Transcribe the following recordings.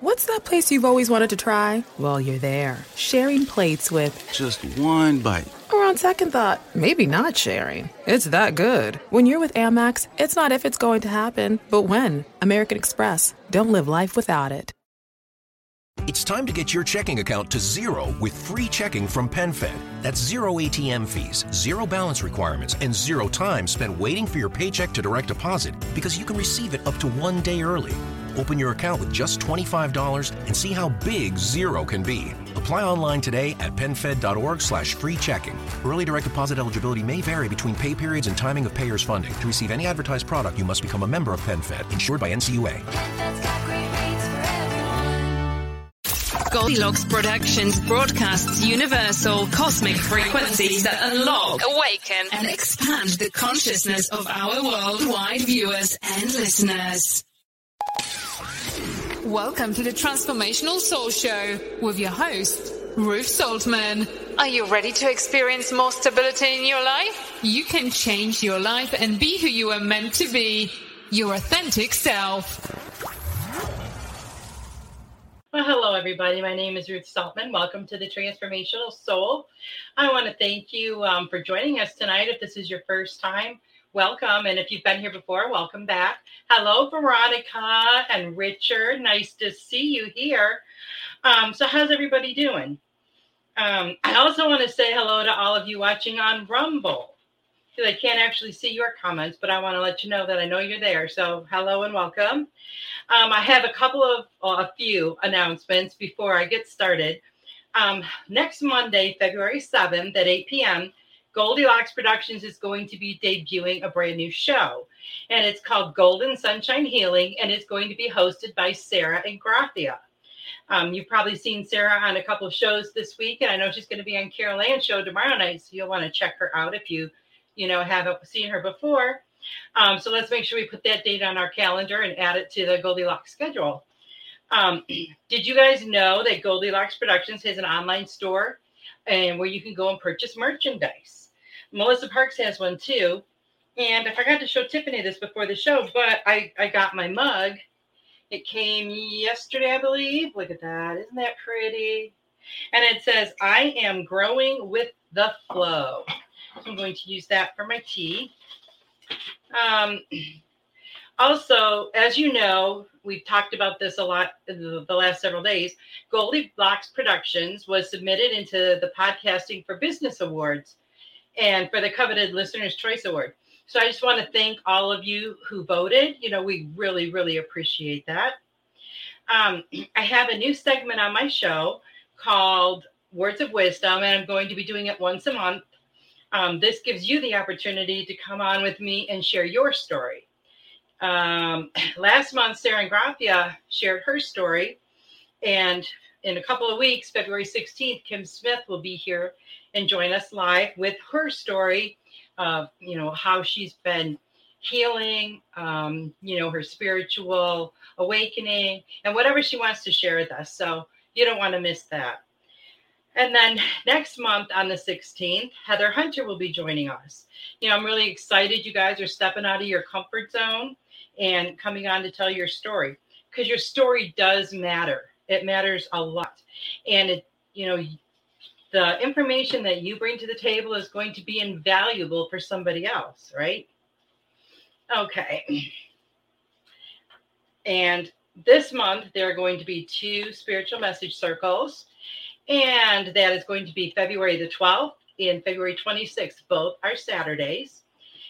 What's that place you've always wanted to try? Well, you're there, sharing plates with. Just one bite. Or on second thought, maybe not sharing. It's that good. When you're with Amex, it's not if it's going to happen, but when. American Express. Don't live life without it. It's time to get your checking account to zero with free checking from PenFed. That's zero ATM fees, zero balance requirements, and zero time spent waiting for your paycheck to direct deposit because you can receive it up to one day early. Open your account with just $25 and see how big zero can be. Apply online today at PenFed.org slash free checking. Early direct deposit eligibility may vary between pay periods and timing of payer's funding. To receive any advertised product, you must become a member of PenFed, insured by NCUA. Goldilocks Productions broadcasts universal cosmic frequencies that unlock, awaken, and expand the consciousness of our worldwide viewers and listeners. Welcome to the Transformational Soul Show with your host, Ruth Soltman. Are you ready to experience more stability in your life? You can change your life and be who you are meant to be, your authentic self. Well, hello, everybody. My name is Ruth Soltman. Welcome to the Transformational Soul. I want to thank you um, for joining us tonight. If this is your first time, welcome. And if you've been here before, welcome back. Hello, Veronica and Richard. Nice to see you here. Um, so, how's everybody doing? Um, I also want to say hello to all of you watching on Rumble. I can't actually see your comments, but I want to let you know that I know you're there. So, hello and welcome. Um, I have a couple of, uh, a few announcements before I get started. Um, next Monday, February 7th at 8 p.m., Goldilocks Productions is going to be debuting a brand new show. And it's called Golden Sunshine Healing, and it's going to be hosted by Sarah and Grathia. Um, you've probably seen Sarah on a couple of shows this week, and I know she's going to be on Carol Ann's show tomorrow night, so you'll want to check her out if you, you know, haven't seen her before. Um, so let's make sure we put that date on our calendar and add it to the Goldilocks schedule. Um, did you guys know that Goldilocks Productions has an online store and where you can go and purchase merchandise? Melissa Parks has one too. And I forgot to show Tiffany this before the show, but I, I got my mug. It came yesterday, I believe. Look at that. Isn't that pretty? And it says, I am growing with the flow. So I'm going to use that for my tea. Um, also, as you know, we've talked about this a lot the, the last several days. Goldilocks Productions was submitted into the Podcasting for Business Awards and for the coveted Listener's Choice Award. So I just want to thank all of you who voted. You know, we really, really appreciate that. Um, I have a new segment on my show called Words of Wisdom, and I'm going to be doing it once a month. Um, this gives you the opportunity to come on with me and share your story. Um, last month, Sarah Grathia shared her story, and in a couple of weeks, February 16th, Kim Smith will be here and join us live with her story of you know how she's been healing, um, you know, her spiritual awakening, and whatever she wants to share with us. So you don't want to miss that. And then next month on the 16th, Heather Hunter will be joining us. You know, I'm really excited. You guys are stepping out of your comfort zone and coming on to tell your story because your story does matter. It matters a lot. And it, you know, the information that you bring to the table is going to be invaluable for somebody else, right? Okay. And this month, there are going to be two spiritual message circles, and that is going to be February the 12th and February 26th. Both are Saturdays.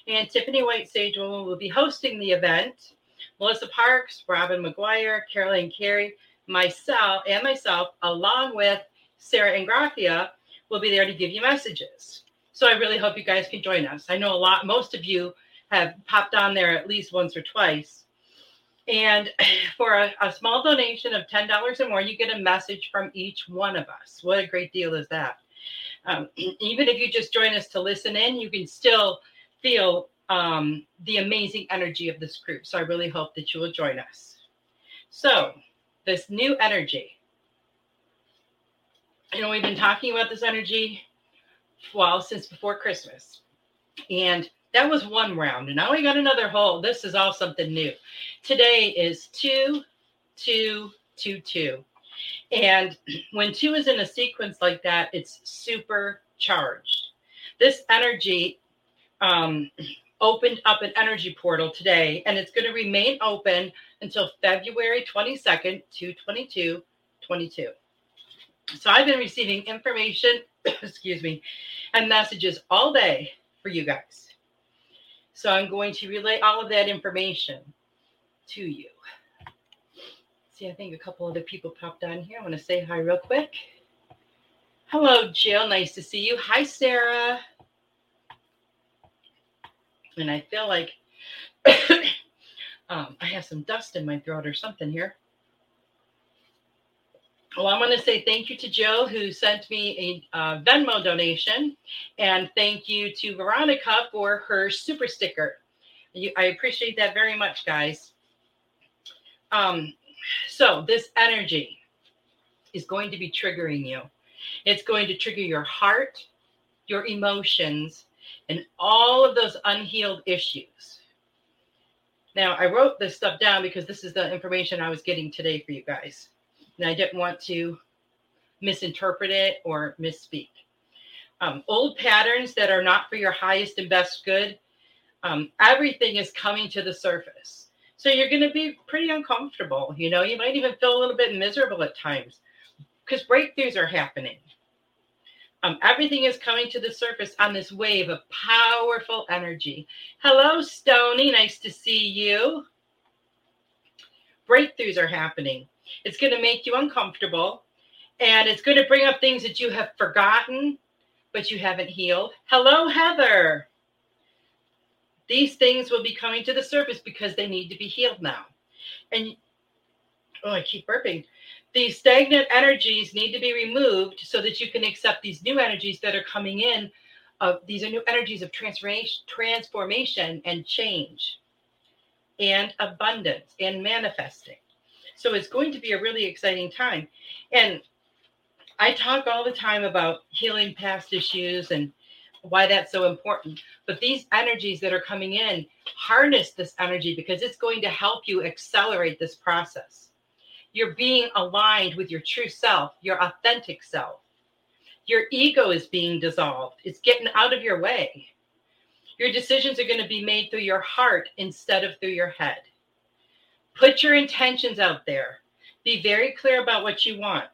And Tiffany White Sage Woman will be hosting the event. Melissa Parks, Robin McGuire, Caroline Carey, myself, and myself, along with Sarah Ingracia, will be there to give you messages. So I really hope you guys can join us. I know a lot, most of you have popped on there at least once or twice. And for a, a small donation of $10 or more, you get a message from each one of us. What a great deal is that? Um, even if you just join us to listen in, you can still feel um, the amazing energy of this group. So I really hope that you will join us. So, this new energy. You know, we've been talking about this energy, well, since before Christmas. And that was one round. And now we got another hole. This is all something new. Today is two, two, two, two. And when two is in a sequence like that, it's super charged. This energy um, opened up an energy portal today, and it's going to remain open until February 22nd, 222 22. So I've been receiving information, excuse me, and messages all day for you guys. So I'm going to relay all of that information to you. See, I think a couple other people popped on here. I want to say hi real quick. Hello, Jill. Nice to see you. Hi, Sarah. And I feel like um, I have some dust in my throat or something here. Well, I want to say thank you to Jill who sent me a uh, Venmo donation, and thank you to Veronica for her super sticker. You, I appreciate that very much, guys. Um, so this energy is going to be triggering you. It's going to trigger your heart, your emotions, and all of those unhealed issues. Now, I wrote this stuff down because this is the information I was getting today for you guys and I didn't want to misinterpret it or misspeak. Um, old patterns that are not for your highest and best good, um, everything is coming to the surface. So you're going to be pretty uncomfortable. You know, you might even feel a little bit miserable at times because breakthroughs are happening. Um, everything is coming to the surface on this wave of powerful energy. Hello, Stony. Nice to see you. Breakthroughs are happening. It's going to make you uncomfortable and it's going to bring up things that you have forgotten, but you haven't healed. Hello, Heather. These things will be coming to the surface because they need to be healed now. And oh, I keep burping. These stagnant energies need to be removed so that you can accept these new energies that are coming in. Of these are new energies of transformation, transformation and change, and abundance and manifesting. So it's going to be a really exciting time. And I talk all the time about healing past issues and why that's so important. But these energies that are coming in, harness this energy because it's going to help you accelerate this process. You're being aligned with your true self, your authentic self. Your ego is being dissolved, it's getting out of your way. Your decisions are going to be made through your heart instead of through your head. Put your intentions out there. Be very clear about what you want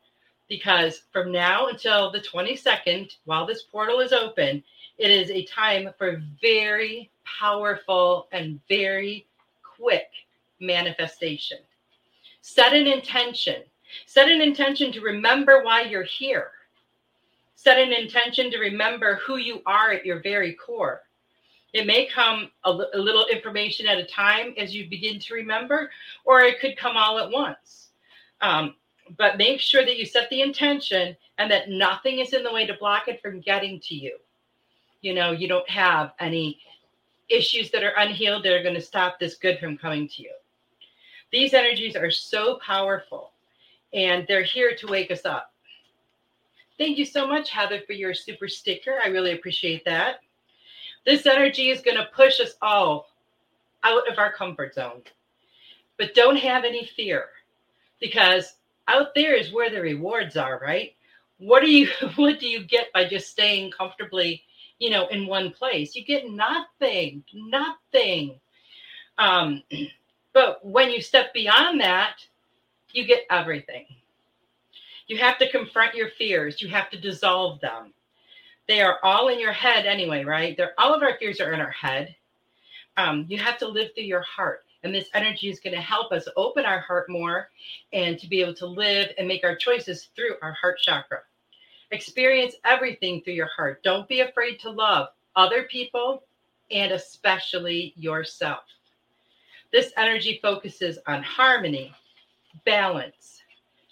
because from now until the 22nd, while this portal is open, it is a time for very powerful and very quick manifestation. Set an intention. Set an intention to remember why you're here. Set an intention to remember who you are at your very core. It may come a, a little information at a time as you begin to remember, or it could come all at once. Um, but make sure that you set the intention and that nothing is in the way to block it from getting to you. You know, you don't have any issues that are unhealed that are going to stop this good from coming to you. These energies are so powerful and they're here to wake us up. Thank you so much, Heather, for your super sticker. I really appreciate that. This energy is going to push us all out of our comfort zone. But don't have any fear because out there is where the rewards are, right? What do you what do you get by just staying comfortably, you know, in one place? You get nothing, nothing. Um, but when you step beyond that, you get everything. You have to confront your fears. You have to dissolve them. They are all in your head anyway, right? They're all of our fears are in our head. Um, you have to live through your heart. And this energy is going to help us open our heart more and to be able to live and make our choices through our heart chakra. Experience everything through your heart. Don't be afraid to love other people and especially yourself. This energy focuses on harmony, balance,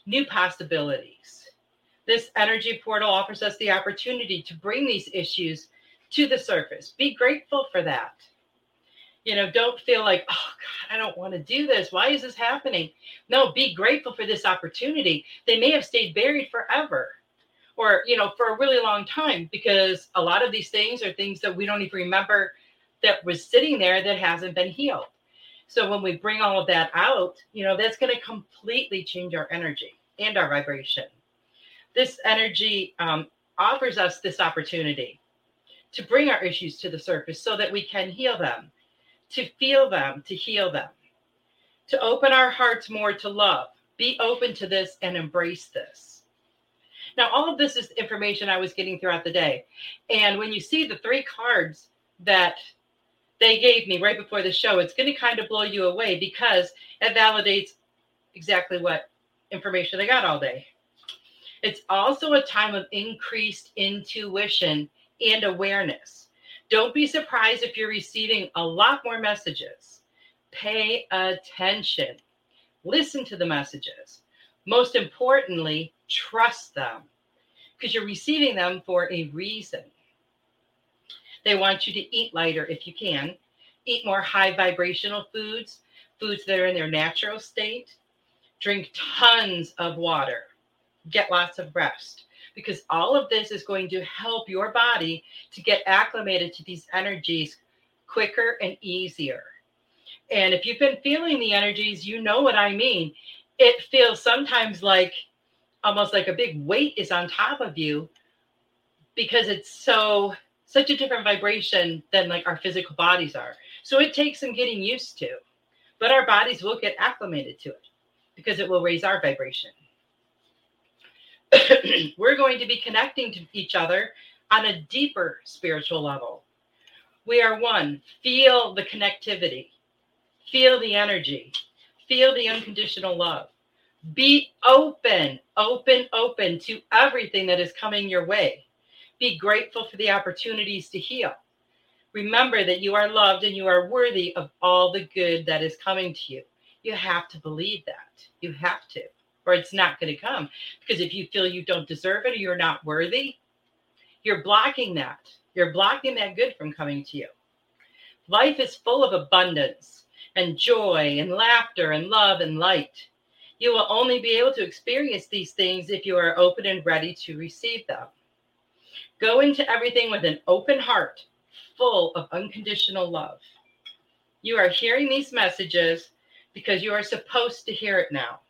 new possibilities. This energy portal offers us the opportunity to bring these issues to the surface. Be grateful for that. You know, don't feel like, oh God, I don't want to do this. Why is this happening? No, be grateful for this opportunity. They may have stayed buried forever or, you know, for a really long time because a lot of these things are things that we don't even remember that was sitting there that hasn't been healed. So when we bring all of that out, you know, that's going to completely change our energy and our vibration. This energy um, offers us this opportunity to bring our issues to the surface so that we can heal them, to feel them, to heal them, to open our hearts more to love. Be open to this and embrace this. Now, all of this is information I was getting throughout the day. And when you see the three cards that they gave me right before the show, it's going to kind of blow you away because it validates exactly what information I got all day. It's also a time of increased intuition and awareness. Don't be surprised if you're receiving a lot more messages. Pay attention, listen to the messages. Most importantly, trust them because you're receiving them for a reason. They want you to eat lighter if you can, eat more high vibrational foods, foods that are in their natural state, drink tons of water, get lots of rest, because all of this is going to help your body to get acclimated to these energies quicker and easier. And if you've been feeling the energies, you know what I mean. It feels sometimes like almost like a big weight is on top of you because it's so such a different vibration than like our physical bodies are. So it takes some getting used to, but our bodies will get acclimated to it because it will raise our vibration. We're going to be connecting to each other on a deeper spiritual level. We are one. Feel the connectivity, feel the energy, feel the unconditional love. Be open, open, open to everything that is coming your way be grateful for the opportunities to heal. Remember that you are loved and you are worthy of all the good that is coming to you. You have to believe that. You have to, or it's not going to come. Because if you feel you don't deserve it or you're not worthy, you're blocking that. You're blocking that good from coming to you. Life is full of abundance and joy and laughter and love and light. You will only be able to experience these things if you are open and ready to receive them. Go into everything with an open heart, full of unconditional love. You are hearing these messages because you are supposed to hear it now.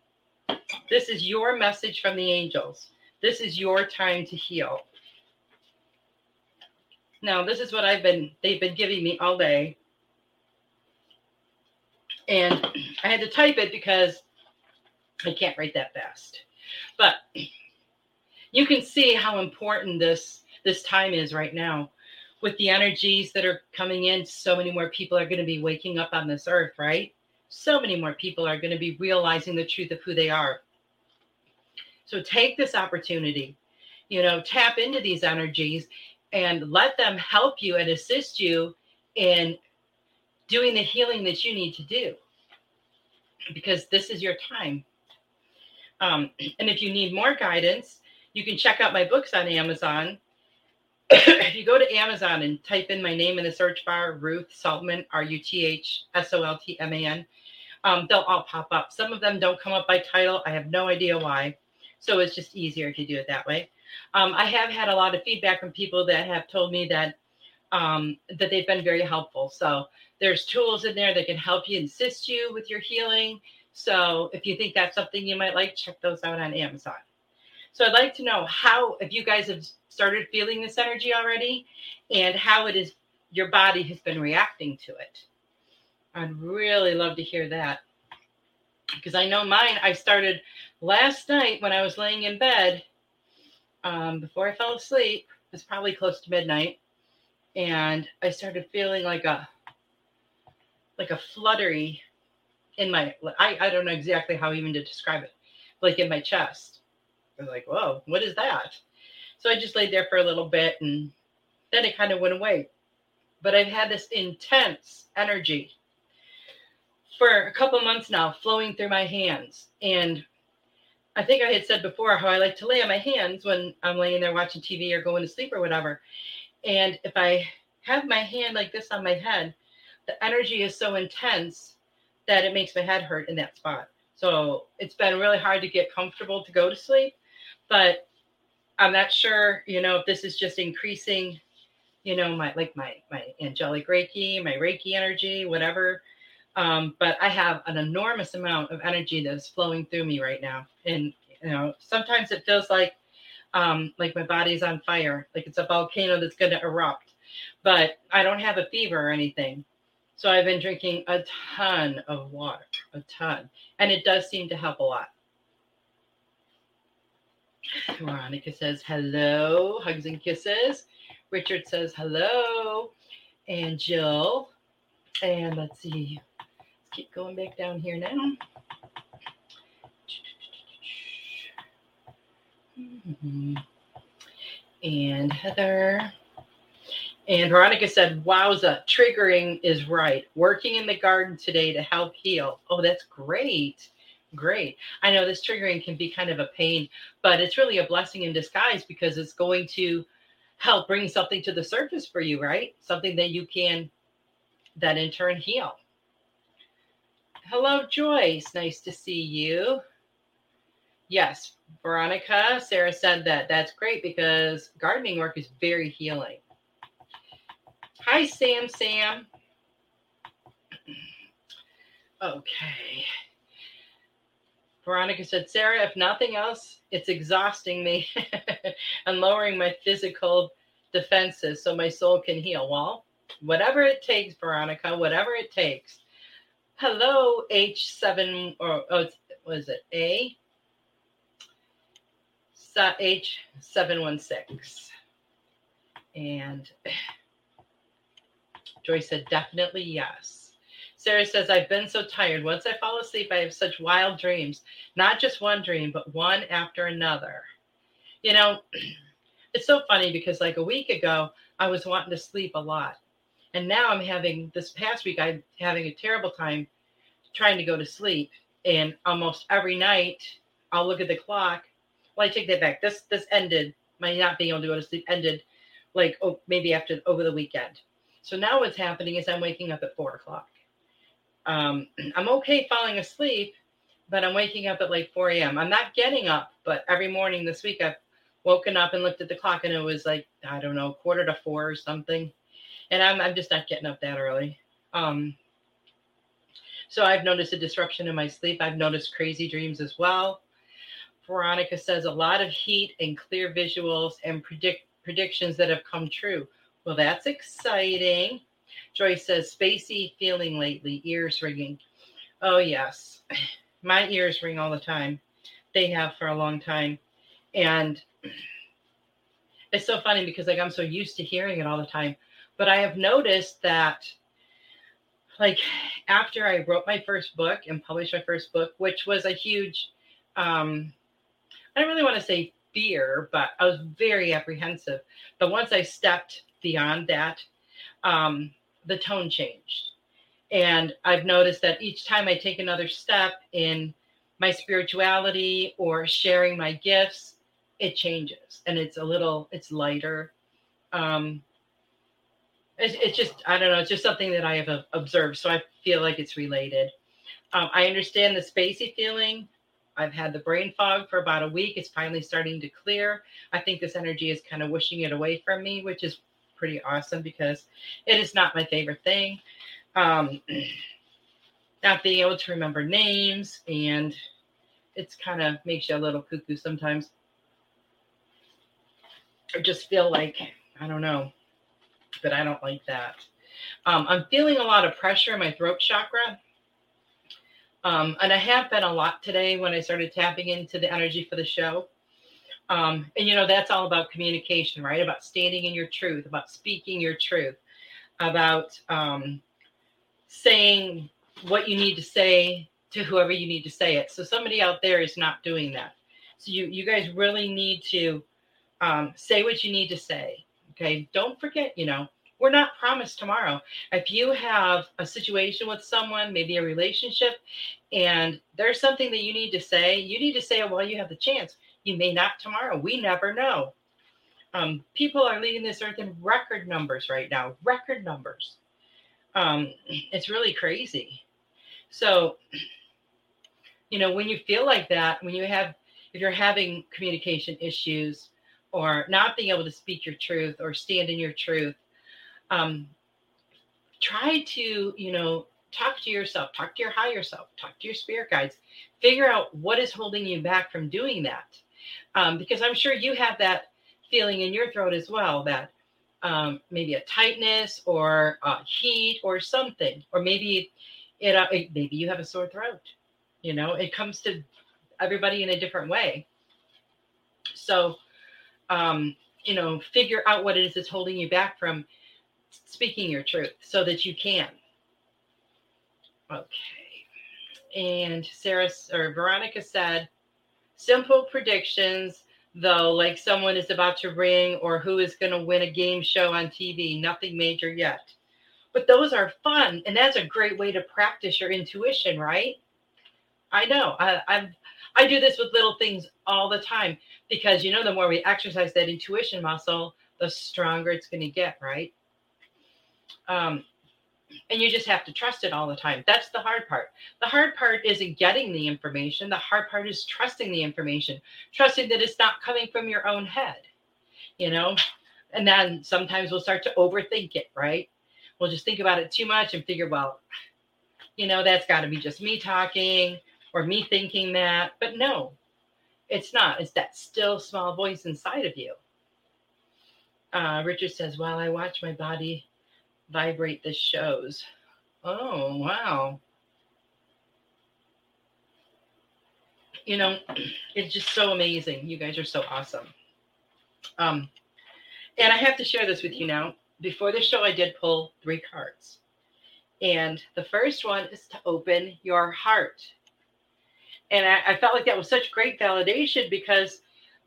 This is your message from the angels. This is your time to heal. Now, this is what I've been, they've been giving me all day. And I had to type it because I can't write that fast. But you can see how important this this time is right now. With the energies that are coming in, so many more people are going to be waking up on this earth, right? So many more people are going to be realizing the truth of who they are. So take this opportunity, you know, tap into these energies and let them help you and assist you in doing the healing that you need to do because this is your time. Um, and if you need more guidance, you can check out my books on Amazon if you go to Amazon and type in my name in the search bar, Ruth Soltman, R U T H S O L T M A N, um, they'll all pop up. Some of them don't come up by title. I have no idea why. So it's just easier to do it that way. Um, I have had a lot of feedback from people that have told me that um, that they've been very helpful. So there's tools in there that can help you assist you with your healing. So if you think that's something you might like, check those out on Amazon. So I'd like to know how, if you guys have started feeling this energy already, and how it is your body has been reacting to it. I'd really love to hear that because I know mine. I started last night when I was laying in bed um, before I fell asleep. It was probably close to midnight, and I started feeling like a like a fluttery in my. I I don't know exactly how even to describe it, like in my chest. I was like, "Whoa, what is that?" So I just laid there for a little bit, and then it kind of went away. But I've had this intense energy for a couple months now flowing through my hands. And I think I had said before how I like to lay on my hands when I'm laying there watching TV or going to sleep or whatever. And if I have my hand like this on my head, the energy is so intense that it makes my head hurt in that spot. So it's been really hard to get comfortable to go to sleep. But I'm not sure, you know, if this is just increasing, you know, my like my my angelic Reiki, my Reiki energy, whatever um, but I have an enormous amount of energy that's flowing through me right now. And you know, sometimes it feels like um, like my body's on fire, like it's a volcano that's going to erupt. But I don't have a fever or anything. So I've been drinking a ton of water, a ton. And it does seem to help a lot. Veronica says hello, hugs and kisses. Richard says hello. And Jill. And let's see, let's keep going back down here now. Mm-hmm. And Heather. And Veronica said, Wowza, triggering is right. Working in the garden today to help heal. Oh, that's great. Great. I know this triggering can be kind of a pain, but it's really a blessing in disguise because it's going to help bring something to the surface for you, right? Something that you can, that in turn heal. Hello, Joyce. Nice to see you. Yes, Veronica, Sarah said that. That's great because gardening work is very healing. Hi, Sam. Sam. Okay. Veronica said, Sarah, if nothing else, it's exhausting me and lowering my physical defenses so my soul can heal. Well, whatever it takes, Veronica, whatever it takes hello H7 or oh, was it A? H716. And Joy said, definitely yes. Sarah says, I've been so tired. Once I fall asleep, I have such wild dreams. Not just one dream, but one after another. You know, it's so funny because like a week ago, I was wanting to sleep a lot. And now I'm having this past week, I'm having a terrible time trying to go to sleep. And almost every night I'll look at the clock. Well, I take that back. This this ended. My not being able to go to sleep ended like oh maybe after over the weekend. So now what's happening is I'm waking up at four o'clock. Um, I'm okay falling asleep, but I'm waking up at like 4 a.m. I'm not getting up, but every morning this week I've woken up and looked at the clock and it was like, I don't know, quarter to four or something and I'm, I'm just not getting up that early. Um, so I've noticed a disruption in my sleep. I've noticed crazy dreams as well. Veronica says a lot of heat and clear visuals and predict predictions that have come true. Well, that's exciting. Joyce says spacey feeling lately, ears ringing. Oh yes, my ears ring all the time. They have for a long time, and it's so funny because like I'm so used to hearing it all the time. But I have noticed that, like, after I wrote my first book and published my first book, which was a huge, um, I don't really want to say fear, but I was very apprehensive. But once I stepped beyond that, um, the tone changed. And I've noticed that each time I take another step in my spirituality or sharing my gifts, it changes and it's a little, it's lighter Um, it's, it's just I don't know. It's just something that I have observed, so I feel like it's related. Um, I understand the spacey feeling. I've had the brain fog for about a week. It's finally starting to clear. I think this energy is kind of wishing it away from me, which is pretty awesome because it is not my favorite thing. Um, not being able to remember names and it's kind of makes you a little cuckoo sometimes. I just feel like, I don't know, but I don't like that. Um, I'm feeling a lot of pressure in my throat chakra. Um, and I have been a lot today when I started tapping into the energy for the show. Um, and you know, that's all about communication, right? About standing in your truth, about speaking your truth, about um, saying what you need to say to whoever you need to say it. So somebody out there is not doing that. So you you guys really need to um, say what you need to say. Okay, don't forget. You know, we're not promised tomorrow. If you have a situation with someone, maybe a relationship, and there's something that you need to say, you need to say it while you have the chance. You may not tomorrow. We never know. Um, people are leaving this earth in record numbers right now, record numbers. Um, it's really crazy. So, you know, when you feel like that, when you have, if you're having communication issues or not being able to speak your truth or stand in your truth, um, try to, you know, talk to yourself, talk to your higher self, talk to your spirit guides, figure out what is holding you back from doing that. Um, because I'm sure you have that feeling in your throat as well that um, maybe a tightness or a heat or something, or maybe it, uh, it, maybe you have a sore throat. You know, it comes to everybody in a different way. So, um, you know, figure out what it is that's holding you back from speaking your truth so that you can. Okay. And Sarah or Veronica said, simple predictions, though, like someone is about to ring or who is going to win a game show on TV. Nothing major yet. But those are fun. And that's a great way to practice your intuition, right? I know. I, I've I do this with little things all the time because you know the more we exercise that intuition muscle, the stronger it's going to get, right? Um, and you just have to trust it all the time. That's the hard part. The hard part isn't getting the information. The hard part is trusting the information, trusting that it's not coming from your own head, you know? And then sometimes we'll start to overthink it, right? We'll just think about it too much and figure, well, you know, that's got to be just me talking or me thinking that. But no, it's not. It's that still small voice inside of you. Uh, Richard says, while I watch my body vibrate the shows. Oh, wow. You know, it's just so amazing. You guys are so awesome. Um, and I have to share this with you now. Before the show, I did pull three cards. And the first one is to open your heart. And I, I felt like that was such great validation because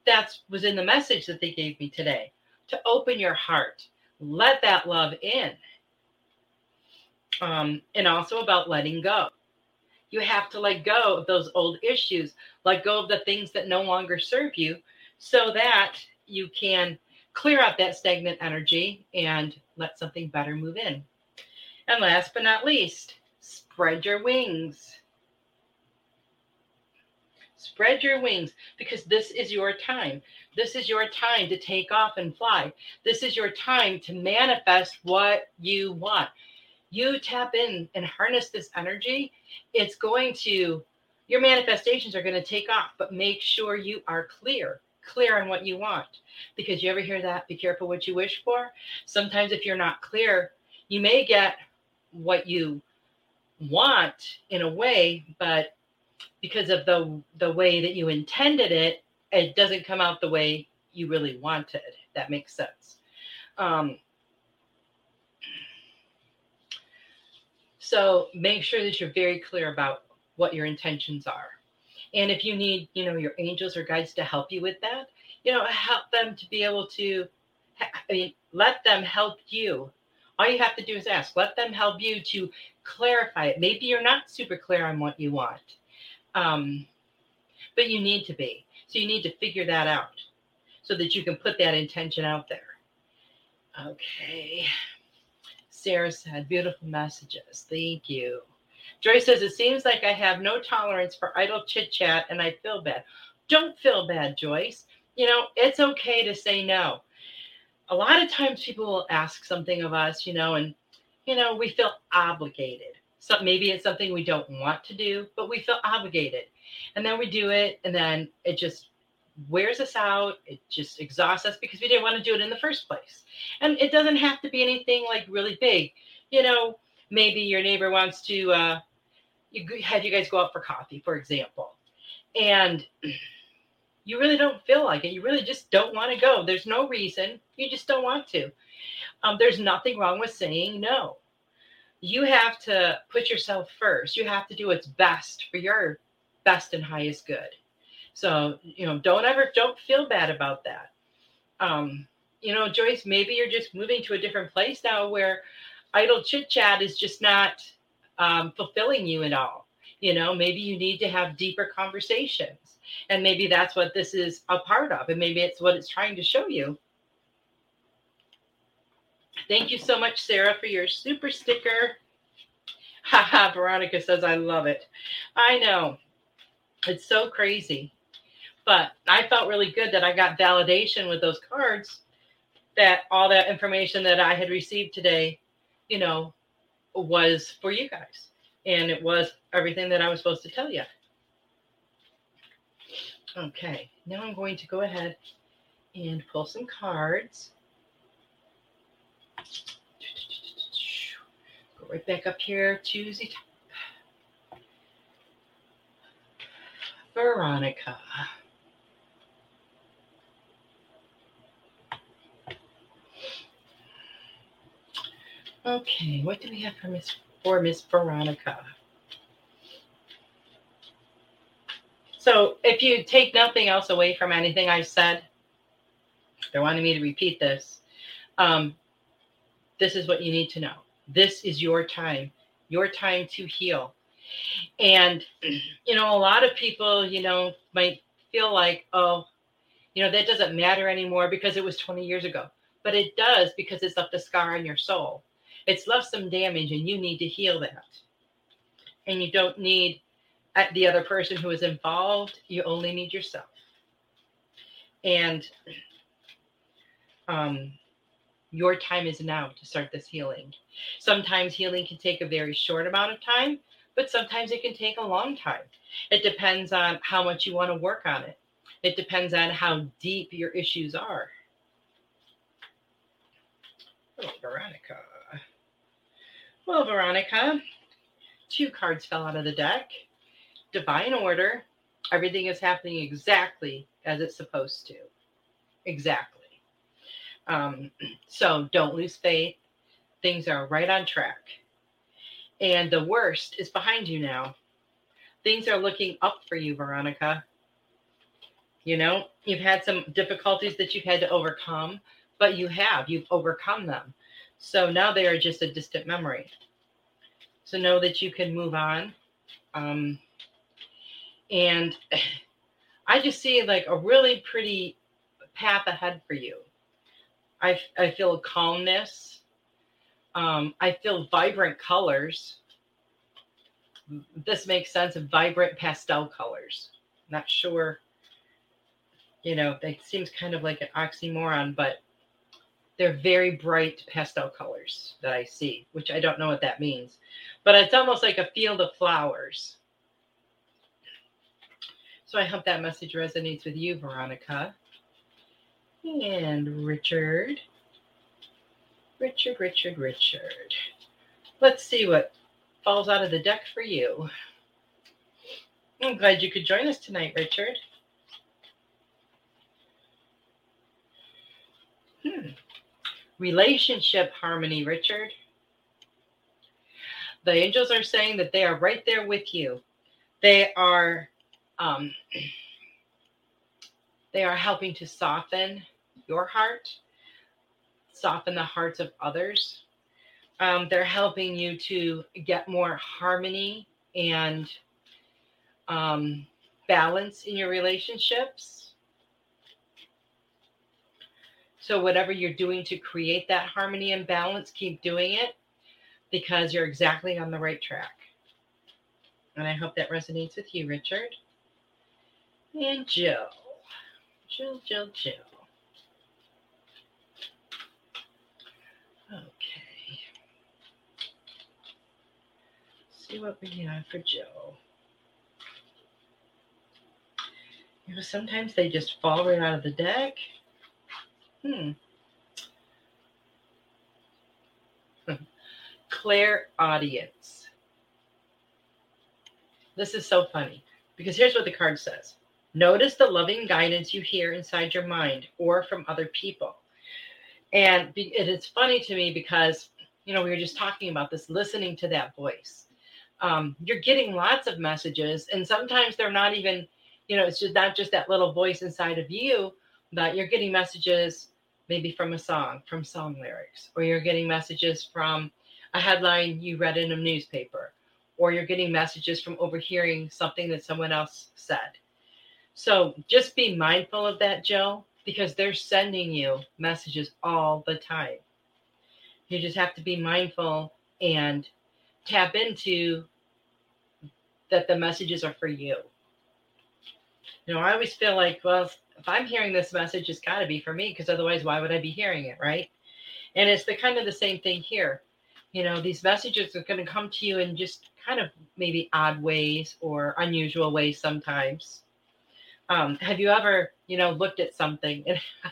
that was in the message that they gave me today to open your heart, let that love in um, and also about letting go. You have to let go of those old issues, let go of the things that no longer serve you, so that you can clear out that stagnant energy and let something better move in. And last but not least, spread your wings. Spread your wings because this is your time. This is your time to take off and fly. This is your time to manifest what you want you tap in and harness this energy, it's going to, your manifestations are going to take off, but make sure you are clear, clear on what you want. Because you ever hear that? Be careful what you wish for. Sometimes, if you're not clear, you may get what you want in a way, but because of the the way that you intended it, it doesn't come out the way you really wanted. That makes sense. Um, So make sure that you're very clear about what your intentions are. And if you need, you know, your angels or guides to help you with that, you know, help them to be able to, I mean, let them help you. All you have to do is ask. Let them help you to clarify it. Maybe you're not super clear on what you want, um, but you need to be. So you need to figure that out so that you can put that intention out there. Okay. Sarah said, beautiful messages. Thank you. Joyce says, it seems like I have no tolerance for idle chit chat and I feel bad. Don't feel bad, Joyce. You know, it's okay to say no. A lot of times people will ask something of us, you know, and, you know, we feel obligated. So maybe it's something we don't want to do, but we feel obligated. And then we do it, and then it just wears us out. It just exhausts us because we didn't want to do it in the first place. And it doesn't have to be anything like really big. You know, maybe your neighbor wants to uh, you have you guys go out for coffee, for example, and you really don't feel like it. You really just don't want to go. There's no reason. You just don't want to. Um, there's nothing wrong with saying no. You have to put yourself first. You have to do what's best for your best and highest good. So, you know, don't ever don't feel bad about that. Um, you know, Joyce, maybe you're just moving to a different place now where idle chit chat is just not um, fulfilling you at all. You know, maybe you need to have deeper conversations. And maybe that's what this is a part of. And maybe it's what it's trying to show you. Thank you so much, Sarah, for your super sticker. Haha, Veronica says, I love it. I know. It's so crazy. But I felt really good that I got validation with those cards that all that information that I had received today, you know, was for you guys. And it was everything that I was supposed to tell you. Okay, now I'm going to go ahead and pull some cards. Go right back up here to the top. Veronica. Okay, what do we have for Miss for Miss Veronica? So if you take nothing else away from anything I've said, they're wanting me to repeat this. Um, this is what you need to know. This is your time, your time to heal. And, you know, a lot of people, you know, might feel like, oh, you know, that doesn't matter anymore because it was 20 years ago. But it does because it's left a scar on your soul. It's left some damage and you need to heal that. And you don't need uh, the other person who is involved, you only need yourself. And um, your time is now to start this healing. Sometimes healing can take a very short amount of time, but sometimes it can take a long time. It depends on how much you want to work on it. It depends on how deep your issues are. Oh, Veronica. Well, Veronica, two cards fell out of the deck. Divine order. Everything is happening exactly as it's supposed to. Exactly. Um, so don't lose faith. Things are right on track. And the worst is behind you now. Things are looking up for you, Veronica. You know, you've had some difficulties that you've had to overcome, but you have. You've overcome them. So now they are just a distant memory. So know that you can move on. Um, and I just see like a really pretty path ahead for you. I, I feel calmness. Um, I feel vibrant colors. This makes sense of vibrant pastel colors. Not sure, you know, it seems kind of like an oxymoron, but they're very bright pastel colors that I see, which I don't know what that means. But it's almost like a field of flowers. So I hope that message resonates with you, Veronica. And Richard. Richard, Richard, Richard. Let's see what falls out of the deck for you. I'm glad you could join us tonight, Richard. Hmm relationship harmony, Richard. The angels are saying that they are right there with you. They are um, they are helping to soften your heart, soften the hearts of others. Um, they're helping you to get more harmony and um, balance in your relationships. So, whatever you're doing to create that harmony and balance, keep doing it because you're exactly on the right track. And I hope that resonates with you, Richard. And Jill. Jill, Jill, Jill. Okay. see what we have for Jill. You know, sometimes they just fall right out of the deck. Hmm. Claire audience. This is so funny because here's what the card says Notice the loving guidance you hear inside your mind or from other people. And it's funny to me because, you know, we were just talking about this, listening to that voice. Um, you're getting lots of messages, and sometimes they're not even, you know, it's just not just that little voice inside of you, but you're getting messages maybe from a song, from song lyrics, or you're getting messages from a headline you read in a newspaper, or you're getting messages from overhearing something that someone else said. So just be mindful of that, Jill, because they're sending you messages all the time. You just have to be mindful and tap into that the messages are for you. You know, I always feel like, well, if I'm hearing this message, it's got to be for me because otherwise, why would I be hearing it, right? And it's the kind of the same thing here. You know these messages are going to come to you in just kind of maybe odd ways or unusual ways sometimes. Um, have you ever you know looked at something? And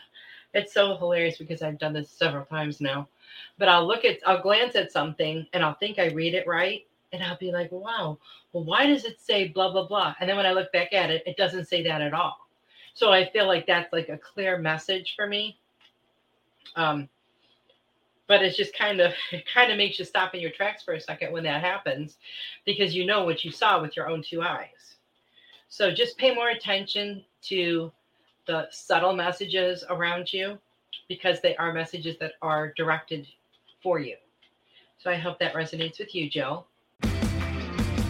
it's so hilarious because i've done this several times now. But i'll look at i'll glance at something and i'll think i read it right and i'll be like wow well why does it say blah blah blah? And then when i look back at it it doesn't say that at all so i feel like that's like a clear message for me. Um, but it's just kind of it kind of makes you stop in your tracks for a second when that happens because you know what you saw with your own two eyes. So just pay more attention to the subtle messages around you because they are messages that are directed for you. So i hope that resonates with you jill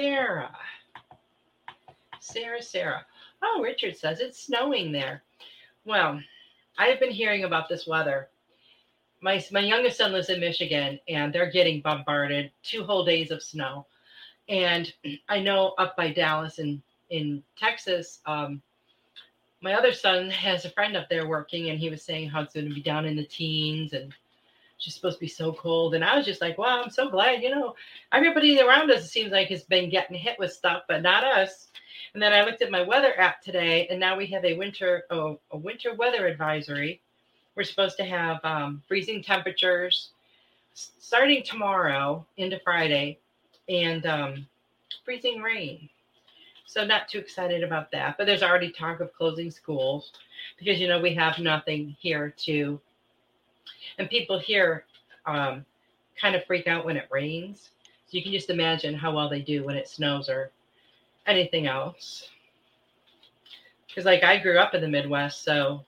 Sarah. Sarah, Sarah. Oh, Richard says it's snowing there. Well, I have been hearing about this weather. My my youngest son lives in Michigan, and they're getting bombarded. Two whole days of snow, and I know up by Dallas and in Texas, um, my other son has a friend up there working, and he was saying how it's going to be down in the teens and just supposed to be so cold. And I was just like, wow, I'm so glad. You know, everybody around us it seems like has been getting hit with stuff, but not us. And then I looked at my weather app today, and now we have a winter oh, a winter weather advisory. We're supposed to have um, freezing temperatures starting tomorrow into Friday, and um, freezing rain. So not too excited about that. But there's already talk of closing schools because you know we have nothing here to, and people here um, kind of freak out when it rains. So you can just imagine how well they do when it snows or anything else. Because like I grew up in the Midwest, so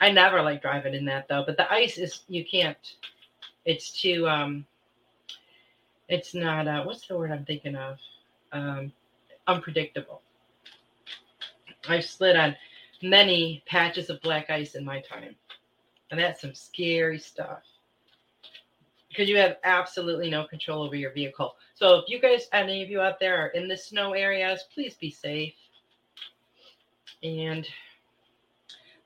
I never like driving in that though. But the ice is you can't. It's too um. It's not uh, what's the word I'm thinking of? Um, unpredictable. I've slid on many patches of black ice in my time, and that's some scary stuff because you have absolutely no control over your vehicle. So if you guys, any of you out there are in the snow areas, please be safe. And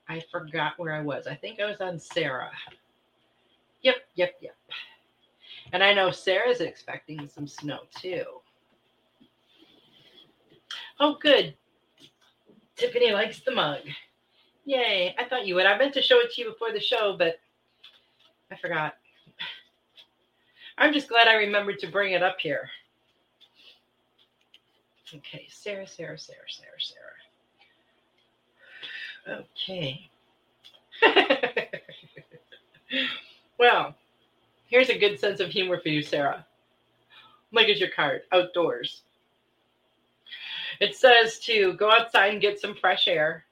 I forgot where I was. I think I was on Sarah. Yep, yep, yep. And I know Sarah's expecting some snow too. Oh, good. Tiffany likes the mug. Yay. I thought you would. I meant to show it to you before the show, but I forgot. I'm just glad I remembered to bring it up here. Okay, Sarah, Sarah, Sarah, Sarah, Sarah. Okay. well, here's a good sense of humor for you, Sarah. Look at your card outdoors. It says to go outside and get some fresh air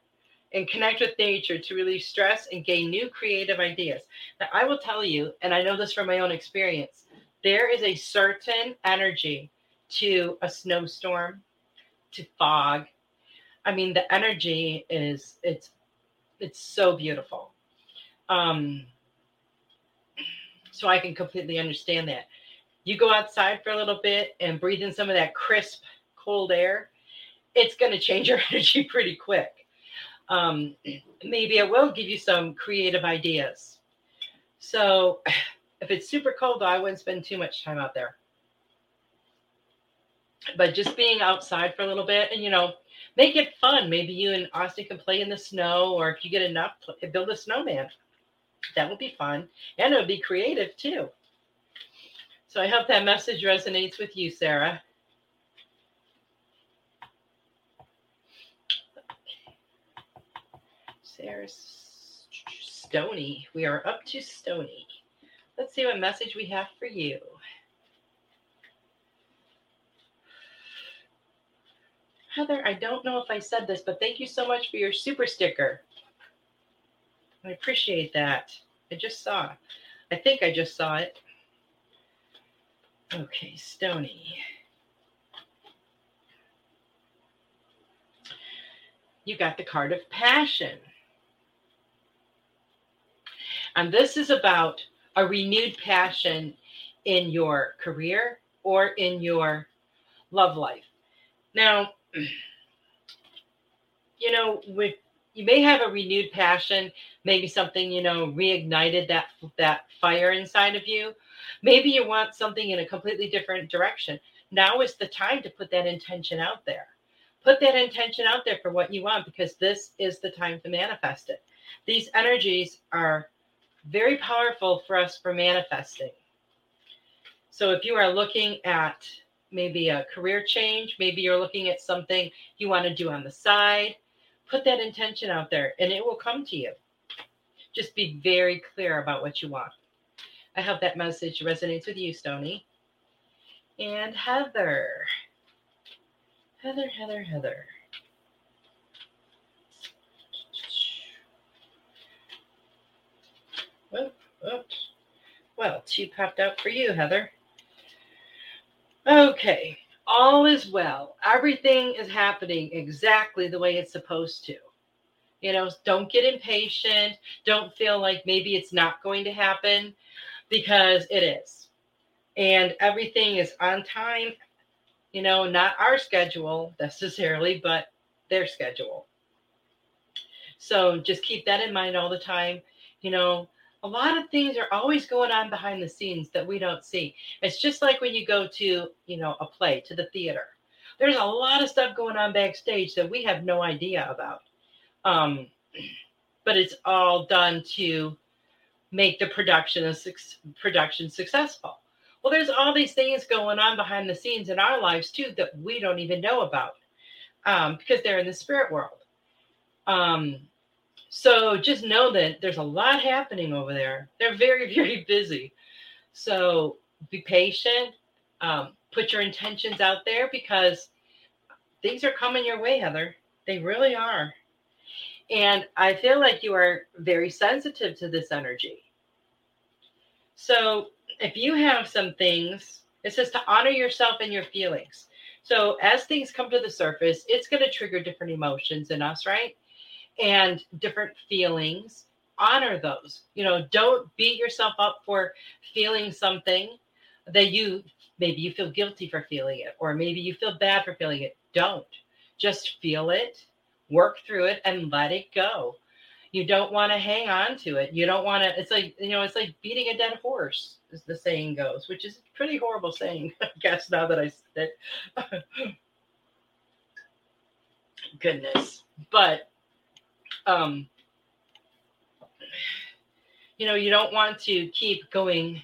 and connect with nature to relieve stress and gain new creative ideas. Now, I will tell you, and I know this from my own experience, there is a certain energy to a snowstorm, to fog. I mean, the energy is it's it's so beautiful. Um, so I can completely understand that. You go outside for a little bit and breathe in some of that crisp, cold air, it's going to change your energy pretty quick. Um, maybe I will give you some creative ideas. So, if it's super cold, I wouldn't spend too much time out there. But just being outside for a little bit and, you know, make it fun. Maybe you and Austin can play in the snow, or if you get enough, build a snowman. That would be fun. And it would be creative too. So I hope that message resonates with you, Sarah. Sarah Stony. We are up to Stony. Let's see what message we have for you. Heather, I don't know if I said this, but thank you so much for your super sticker. I appreciate that. I just saw. I think I just saw it. Okay, Stony. You got the card of passion. And this is about a renewed passion in your career or in your love life. Now, you know, with you may have a renewed passion, maybe something, you know, reignited that that fire inside of you. Maybe you want something in a completely different direction. Now is the time to put that intention out there. Put that intention out there for what you want because this is the time to manifest it. These energies are very powerful for us for manifesting. So if you are looking at maybe a career change, maybe you're looking at something you want to do on the side, put that intention out there and it will come to you. Just be very clear about what you want. I hope that message resonates with you, Stony. And Heather. Heather, Heather, Heather. Whoops. Well, two popped out for you, Heather. Okay, all is well. Everything is happening exactly the way it's supposed to. You know, don't get impatient. Don't feel like maybe it's not going to happen because it is. And everything is on time, you know, not our schedule necessarily, but their schedule. So just keep that in mind all the time. You know, a lot of things are always going on behind the scenes that we don't see. It's just like when you go to, you know, a play to the theater. There's a lot of stuff going on backstage that we have no idea about. Um, but it's all done to make the production a production successful. Well, there's all these things going on behind the scenes in our lives too that we don't even know about um, because they're in the spirit world. Um, so just know that there's a lot happening over there. They're very, very busy. So be patient. Um, put your intentions out there because things are coming your way, Heather. They really are. And I feel like you are very sensitive to this energy. So if you have some things, it says to honor yourself and your feelings. So as things come to the surface, it's going to trigger different emotions in us, right? And different feelings. Honor those. You know don't beat yourself up for feeling something that you maybe you feel guilty for feeling it or maybe you feel bad for feeling it. Don't. Just feel it work through it and let it go. You don't want to hang on to it. You don't want to it's like you know it's like beating a dead horse as the saying goes which is a pretty horrible saying i guess now that i said it. Goodness. But um, you know, you don't want to keep going,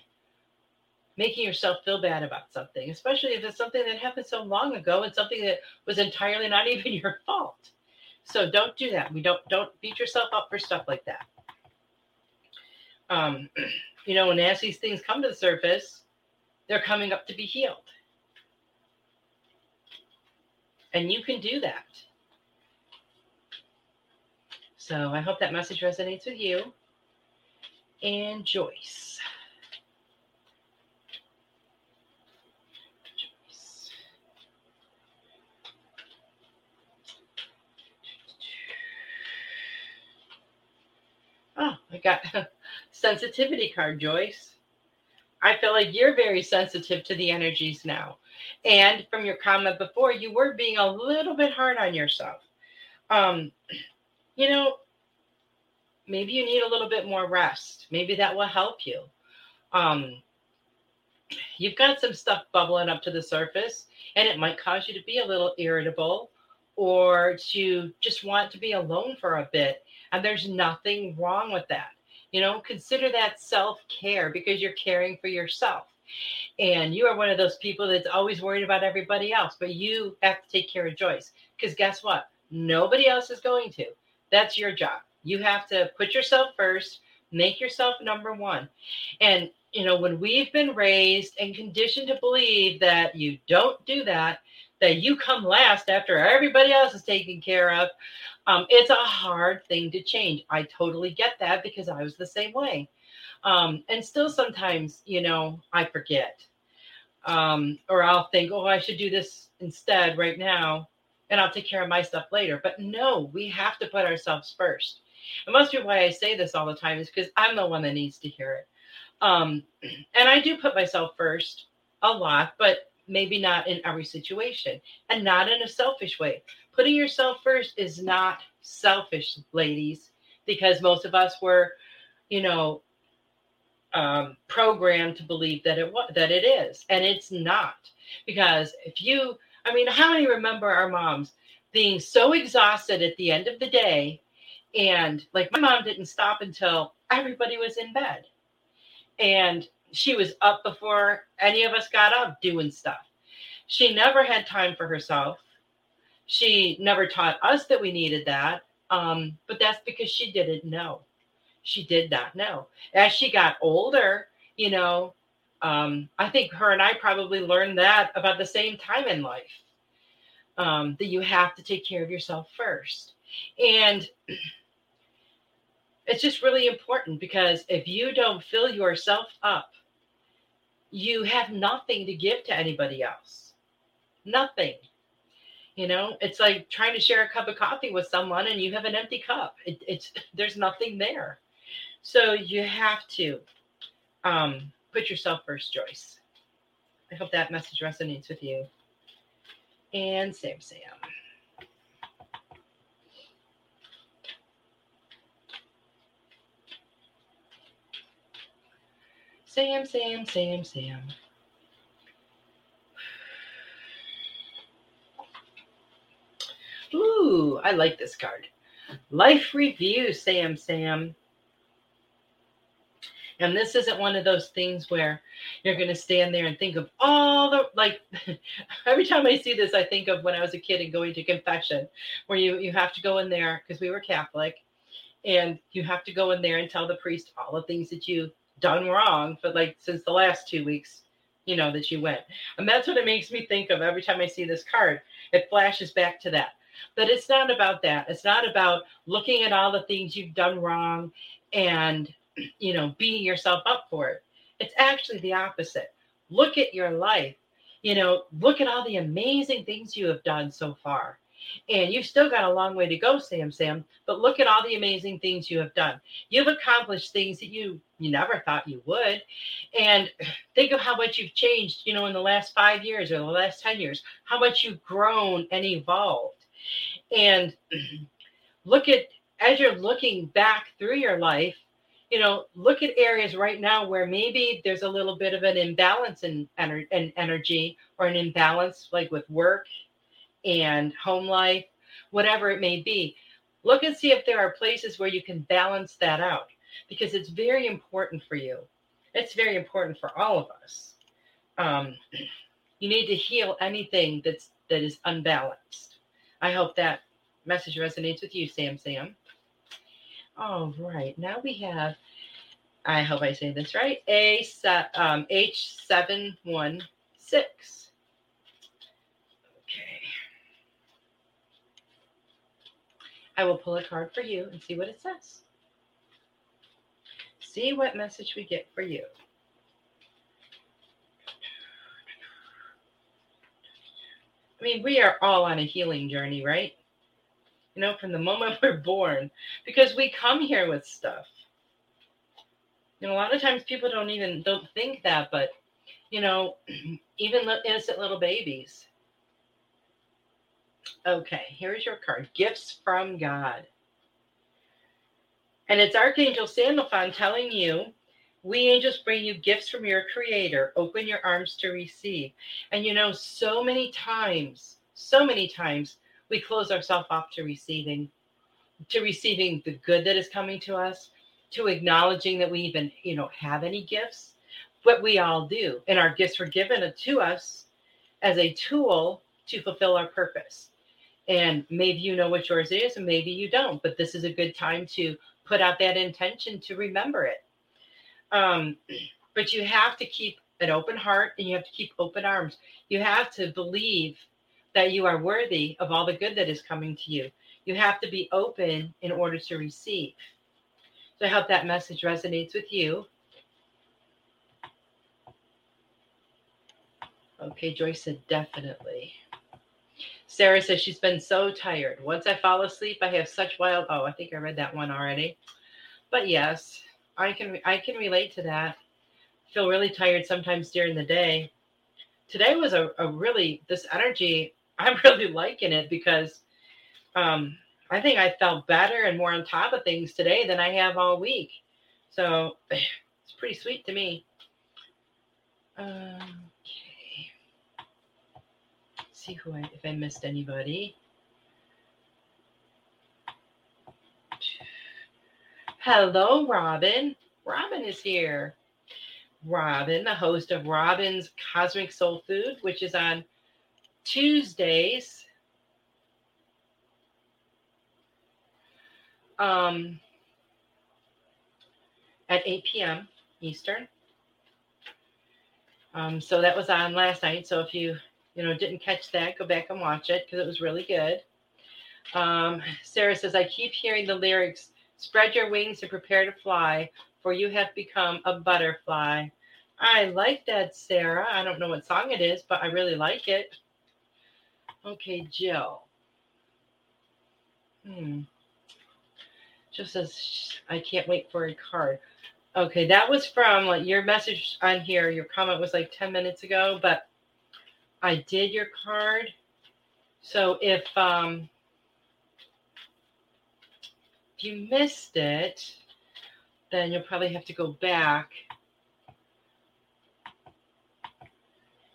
making yourself feel bad about something, especially if it's something that happened so long ago and something that was entirely not even your fault. So don't do that. We don't don't beat yourself up for stuff like that. um, you know, and as these things come to the surface, they're coming up to be healed. And you can do that. So I hope that message resonates with you. And Joyce. Oh, I got a sensitivity card, Joyce. I feel like you're very sensitive to the energies now. And from your comment before, you were being a little bit hard on yourself. Um, you know, maybe you need a little bit more rest. Maybe that will help you. Um, you've got some stuff bubbling up to the surface, and it might cause you to be a little irritable or to just want to be alone for a bit. And there's nothing wrong with that. You know, consider that self care because you're caring for yourself. And you are one of those people that's always worried about everybody else, but you have to take care of Joyce because guess what? Nobody else is going to. That's your job. You have to put yourself first, make yourself number one. And, you know, when we've been raised and conditioned to believe that you don't do that, that you come last after everybody else is taken care of, um, it's a hard thing to change. I totally get that because I was the same way. Um, and still sometimes, you know, I forget. Um, or I'll think, oh, I should do this instead right now, and I'll take care of my stuff later. But no, we have to put ourselves first. And most of why I say this all the time is because I'm the one that needs to hear it. Um, and I do put myself first a lot, but maybe not in every situation and not in a selfish way. Putting yourself first is not selfish, ladies, because most of us were, you know, um, programmed to believe that it was that it is, and it's not. Because if you, I mean, how many remember our moms being so exhausted at the end of the day, and like my mom didn't stop until everybody was in bed, and she was up before any of us got up doing stuff. She never had time for herself. She never taught us that we needed that. Um, but that's because she didn't know. She did not know. As she got older, you know, um, I think her and I probably learned that about the same time in life. Um, that you have to take care of yourself first. And it's just really important because if you don't fill yourself up, you have nothing to give to anybody else. Nothing. You know, it's like trying to share a cup of coffee with someone and you have an empty cup. It, it's there's nothing there. So you have to um, put yourself first, Joyce. I hope that message resonates with you. And Sam Sam. Sam, Sam, Sam, Sam. Ooh, I like this card. Life review, Sam Sam. And this isn't one of those things where you're going to stand there and think of all the like. every time I see this, I think of when I was a kid and going to confession, where you you have to go in there because we were Catholic, and you have to go in there and tell the priest all the things that you've done wrong for like since the last two weeks, you know, that you went. And that's what it makes me think of every time I see this card. It flashes back to that. But it's not about that. It's not about looking at all the things you've done wrong and, you know, beating yourself up for it. It's actually the opposite. Look at your life. You know, look at all the amazing things you have done so far. And you've still got a long way to go, Sam Sam, but look at all the amazing things you have done. You've accomplished things that you you never thought you would. And think of how much you've changed, you know, in the last 5 years or the last 10 years, how much you've grown and evolved. And look at, as you're looking back through your life, you know, look at areas right now where maybe there's a little bit of an imbalance in, ener- in energy or an imbalance like with work and home life, whatever it may be. Look and see if there are places where you can balance that out because it's very important for you. It's very important for all of us. Um, you need to heal anything that's that is unbalanced. I hope that message resonates with you, Sam Sam. All right, now we have I hope I say this right. A um, H716. Okay. I will pull a card for you and see what it says. See what message we get for you. I mean, we are all on a healing journey, right? You know, from the moment we're born, because we come here with stuff. Know, a lot of times people don't even don't think that, but you know, even innocent little babies. Okay, here's your card. Gifts from God. And it's Archangel Sandalphon telling you, we angels bring you gifts from your creator. Open your arms to receive. And you know, so many times, so many times, we close ourselves off to receiving, to receiving the good that is coming to us, to acknowledging that we even, you know, have any gifts. But we all do. And our gifts were given to us as a tool to fulfill our purpose. And maybe you know what yours is, and maybe you don't. But this is a good time to put out that intention to remember it. Um, but you have to keep an open heart and you have to keep open arms. You have to believe that you are worthy of all the good that is coming to you. You have to be open in order to receive. So I hope that message resonates with you. Okay, Joyce said definitely. Sarah says she's been so tired. Once I fall asleep, I have such wild. Oh, I think I read that one already. But yes, I can I can relate to that. Feel really tired sometimes during the day. Today was a, a really this energy. I'm really liking it because um, I think I felt better and more on top of things today than I have all week. So it's pretty sweet to me. Um, see who I if I missed anybody. Hello, Robin. Robin is here. Robin, the host of Robin's Cosmic Soul Food, which is on Tuesdays. Um, at 8 p.m. Eastern. Um, so that was on last night. So if you you know, didn't catch that, go back and watch it because it was really good. Um, Sarah says, I keep hearing the lyrics spread your wings and prepare to fly, for you have become a butterfly. I like that, Sarah. I don't know what song it is, but I really like it. Okay, Jill. Hmm. Jill says, I can't wait for a card. Okay, that was from like your message on here. Your comment was like 10 minutes ago, but I did your card. So if um if you missed it, then you'll probably have to go back.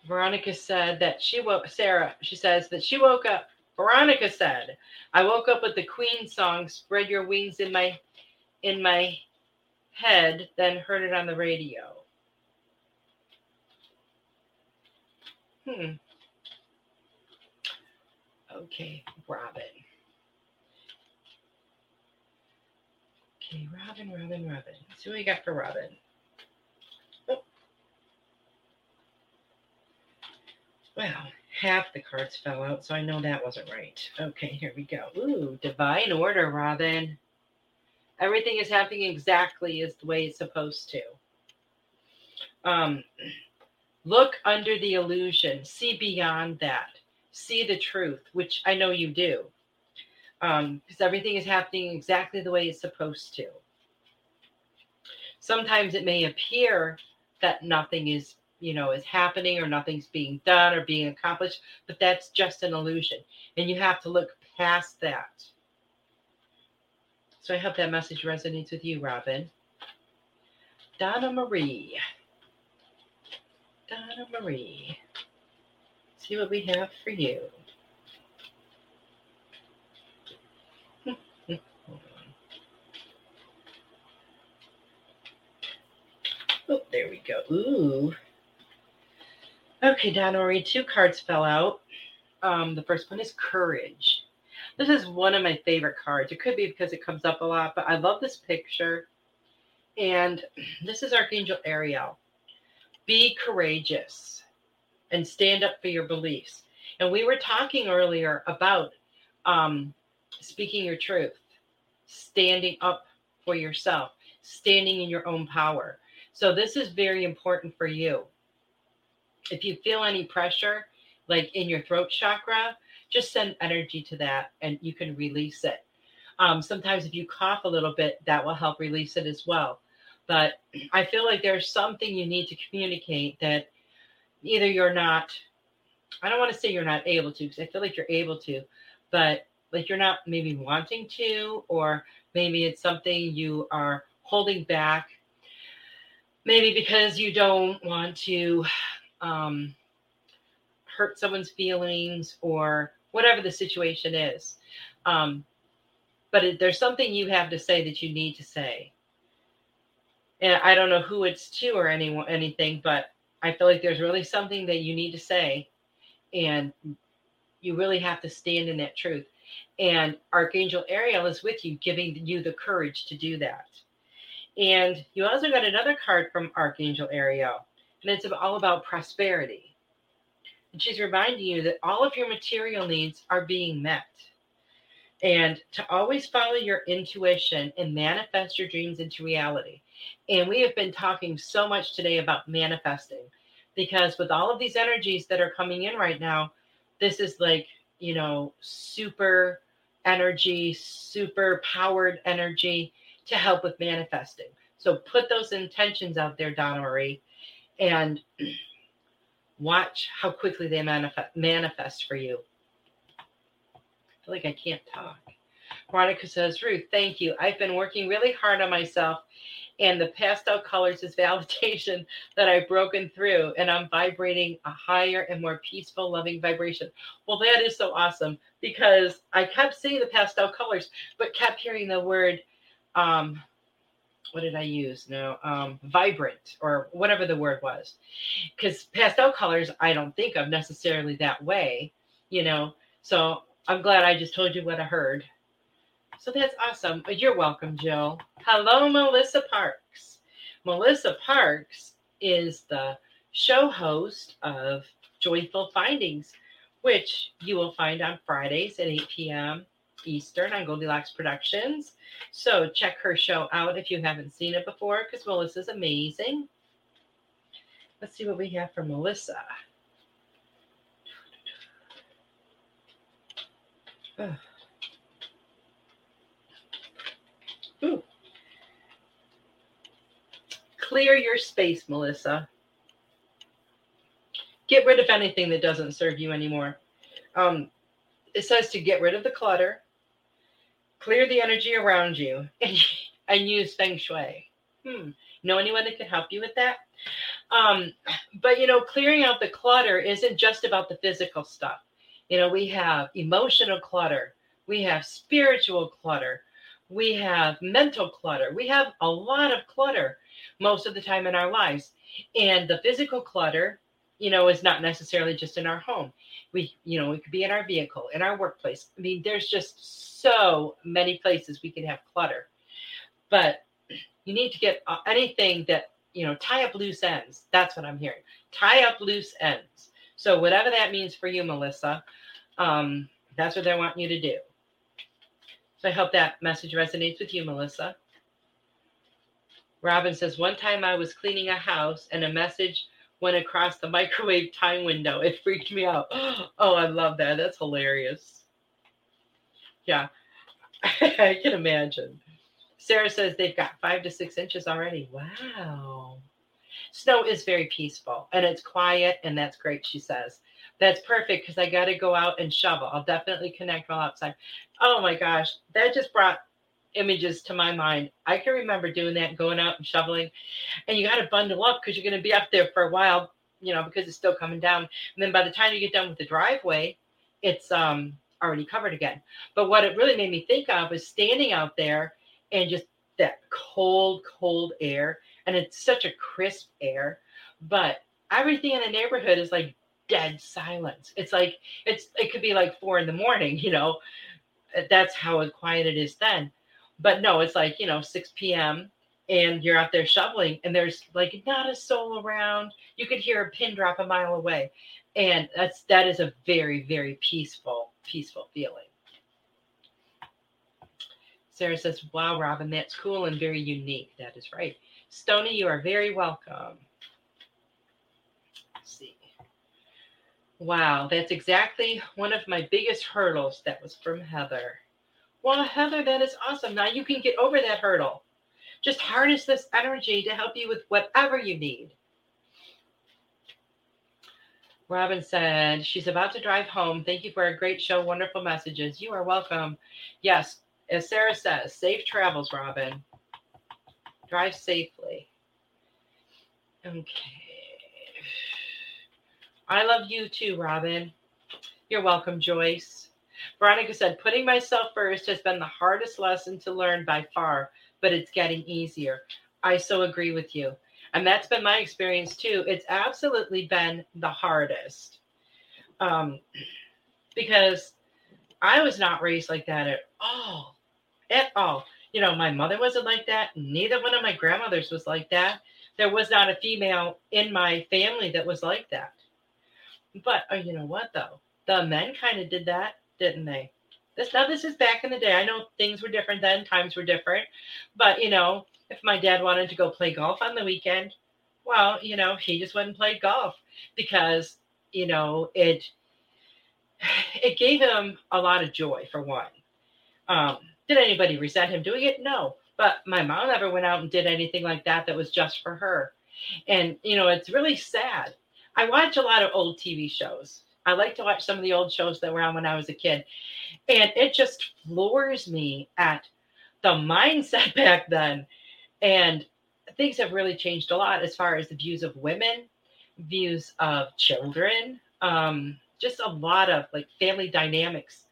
Veronica said that she woke Sarah, she says that she woke up. Veronica said, I woke up with the Queen song, Spread Your Wings in my in my head, then heard it on the radio. Hmm. Okay, Robin. Okay, Robin, Robin, Robin. Let's see what we got for Robin. Well, half the cards fell out, so I know that wasn't right. Okay, here we go. Ooh, divine order, Robin. Everything is happening exactly as the way it's supposed to. Um, Look under the illusion, see beyond that, see the truth, which I know you do, Um, because everything is happening exactly the way it's supposed to. Sometimes it may appear that nothing is, you know, is happening or nothing's being done or being accomplished, but that's just an illusion, and you have to look past that. So I hope that message resonates with you, Robin. Donna Marie. Donna Marie. See what we have for you. oh, there we go. Ooh. Okay, Donna Marie, two cards fell out. Um, the first one is Courage. This is one of my favorite cards. It could be because it comes up a lot, but I love this picture. And this is Archangel Ariel. Be courageous and stand up for your beliefs. And we were talking earlier about um, speaking your truth, standing up for yourself, standing in your own power. So, this is very important for you. If you feel any pressure, like in your throat chakra, just send energy to that and you can release it. Um, sometimes, if you cough a little bit, that will help release it as well. But I feel like there's something you need to communicate that either you're not, I don't want to say you're not able to, because I feel like you're able to, but like you're not maybe wanting to, or maybe it's something you are holding back, maybe because you don't want to um, hurt someone's feelings or whatever the situation is. Um, but there's something you have to say that you need to say. And I don't know who it's to or anyone anything, but I feel like there's really something that you need to say, and you really have to stand in that truth. And Archangel Ariel is with you, giving you the courage to do that. And you also got another card from Archangel Ariel, and it's all about prosperity. And she's reminding you that all of your material needs are being met. And to always follow your intuition and manifest your dreams into reality. And we have been talking so much today about manifesting because with all of these energies that are coming in right now, this is like, you know, super energy, super powered energy to help with manifesting. So put those intentions out there, Donna Marie, and watch how quickly they manifest manifest for you. I feel like I can't talk. Veronica says, Ruth, thank you. I've been working really hard on myself, and the pastel colors is validation that I've broken through and I'm vibrating a higher and more peaceful, loving vibration. Well, that is so awesome because I kept seeing the pastel colors, but kept hearing the word, um, what did I use? No, um, vibrant or whatever the word was. Because pastel colors, I don't think of necessarily that way, you know. So I'm glad I just told you what I heard. So that's awesome. You're welcome, Jill. Hello, Melissa Parks. Melissa Parks is the show host of Joyful Findings, which you will find on Fridays at 8 p.m. Eastern on Goldilocks Productions. So check her show out if you haven't seen it before, because Melissa's amazing. Let's see what we have for Melissa. Ooh. Clear your space, Melissa. Get rid of anything that doesn't serve you anymore. Um, it says to get rid of the clutter, clear the energy around you, and, use feng shui. Hmm. Know anyone that can help you with that? Um, but you know, clearing out the clutter isn't just about the physical stuff. You know, we have emotional clutter, we have spiritual clutter, we have mental clutter, we have a lot of clutter most of the time in our lives. And the physical clutter, you know, is not necessarily just in our home. We, you know, it could be in our vehicle, in our workplace. I mean, there's just so many places we can have clutter. But you need to get uh, anything that, you know, tie up loose ends. That's what I'm hearing. Tie up loose ends. So, whatever that means for you, Melissa, um, that's what I want you to do. So, I hope that message resonates with you, Melissa. Robin says, One time I was cleaning a house and a message went across the microwave time window. It freaked me out. Oh, I love that. That's hilarious. Yeah, I can imagine. Sarah says they've got five to six inches already. Wow. Snow is very peaceful and it's quiet, and that's great, she says. That's perfect because I got to go out and shovel. I'll definitely connect while outside. Oh my gosh, that just brought images to my mind. I can remember doing that, going out and shoveling, and you got to bundle up because you're going to be up there for a while, you know, because it's still coming down. And then by the time you get done with the driveway, it's um already covered again. But what it really made me think of was standing out there and just that cold, cold air, and it's such a crisp air, but everything in the neighborhood is like dead silence. It's like it's it could be like four in the morning, you know. That's how quiet it is then but no, it's like, you know, 6 p.m. and you're out there shoveling and there's like not a soul around. You could hear a pin drop a mile away. And that's that is a very very peaceful peaceful feeling. Sarah says wow robin that's cool and very unique. That is right. Stony you are very welcome. Let's see. Wow that's exactly one of my biggest hurdles that was from heather well heather that is awesome now you can get over that hurdle just harness this energy to help you with whatever you need. Robin said she's about to drive home. Thank you for a great show. Wonderful messages. You are welcome. Yes, as Sarah says, safe travels, Robin. Drive safely. Okay. I love you too, Robin. You're welcome, Joyce. Veronica said, putting myself first has been the hardest lesson to learn by far but it's getting easier. I so agree with you. And that's been my experience too. It's absolutely been the hardest. Um, because I was not raised like that at all. At all. You know, my mother wasn't like that. Neither one of my grandmothers was like that. There was not a female in my family that was like that. But oh, you know what though? The men kind of did that, didn't they? This now this is back in the day. I know things were different then, times were different, but you know, if my dad wanted to go play golf on the weekend, well, you know, he just went and played golf because you know it it gave him a lot of joy for one. Um, did anybody resent him doing it? No, but my mom never went out and did anything like that that was just for her. And you know, it's really sad. I watch a lot of old TV shows I like to watch some of the old shows that were on when I was a kid. And it just floors me at the mindset back then. And things have really changed a lot as far as the views of women, views of children, um, just a lot of like family dynamics.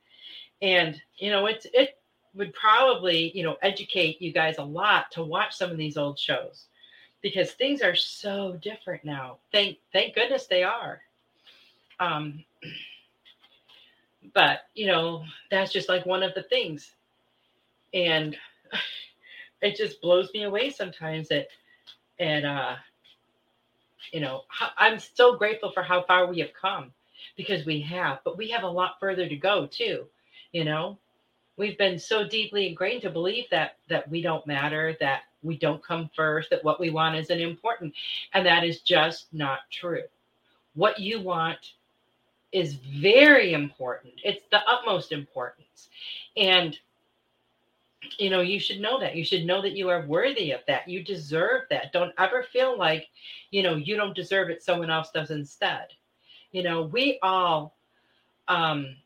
And, you know, it's, it would probably, you know, educate you guys a lot to watch some of these old shows because things are so different now. Thank, thank goodness they are. Um, but you know, that's just like one of the things, and it just blows me away sometimes that, and uh, you know, I'm so grateful for how far we have come because we have, but we have a lot further to go too. You know, we've been so deeply ingrained to believe that that we don't matter, that we don't come first, that what we want isn't important, and that is just not true. What you want is very important. It's the utmost importance. And you know, you should know that. You should know that you are worthy of that. You deserve that. Don't ever feel like, you know, you don't deserve it, someone else does instead. You know, we all um,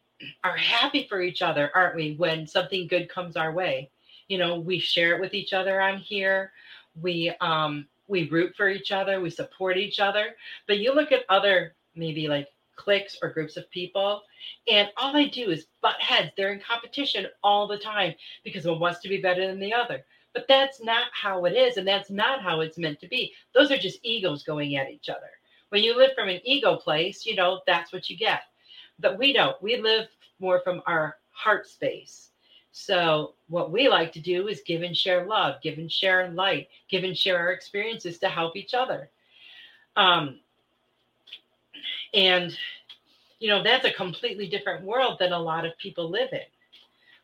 are happy for each other, aren't we, when something good comes our way? You know, we share it with each other on here. We um we root for each other, we support each other. But you look at other maybe like cliques or groups of people. And all they do is butt heads. They're in competition all the time because one wants to be better than the other. But that's not how it is. And that's not how it's meant to be. Those are just egos going at each other. When you live from an ego place, you know, that's what you get. But we don't. We live more from our heart space. So, what we like to do is give and share love, give and share light, give and share our experiences to help each other. Um, and, you know, that's a completely different world than a lot of people live in.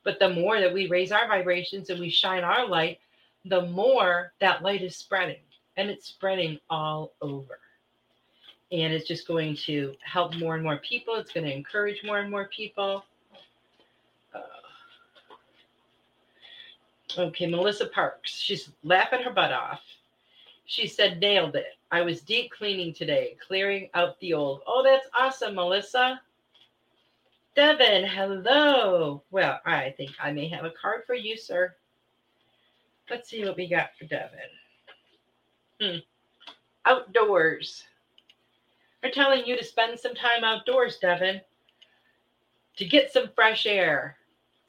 But the more that we raise our vibrations and we shine our light, the more that light is spreading. And it's spreading all over. And it's just going to help more and more people. It's going to encourage more and more people. Uh, okay, Melissa Parks. She's laughing her butt off. She said, nailed it. I was deep cleaning today, clearing out the old. Oh, that's awesome, Melissa. Devin, hello. Well, I think I may have a card for you, sir. Let's see what we got for Devin. Hmm. Outdoors. They're telling you to spend some time outdoors, Devin, to get some fresh air.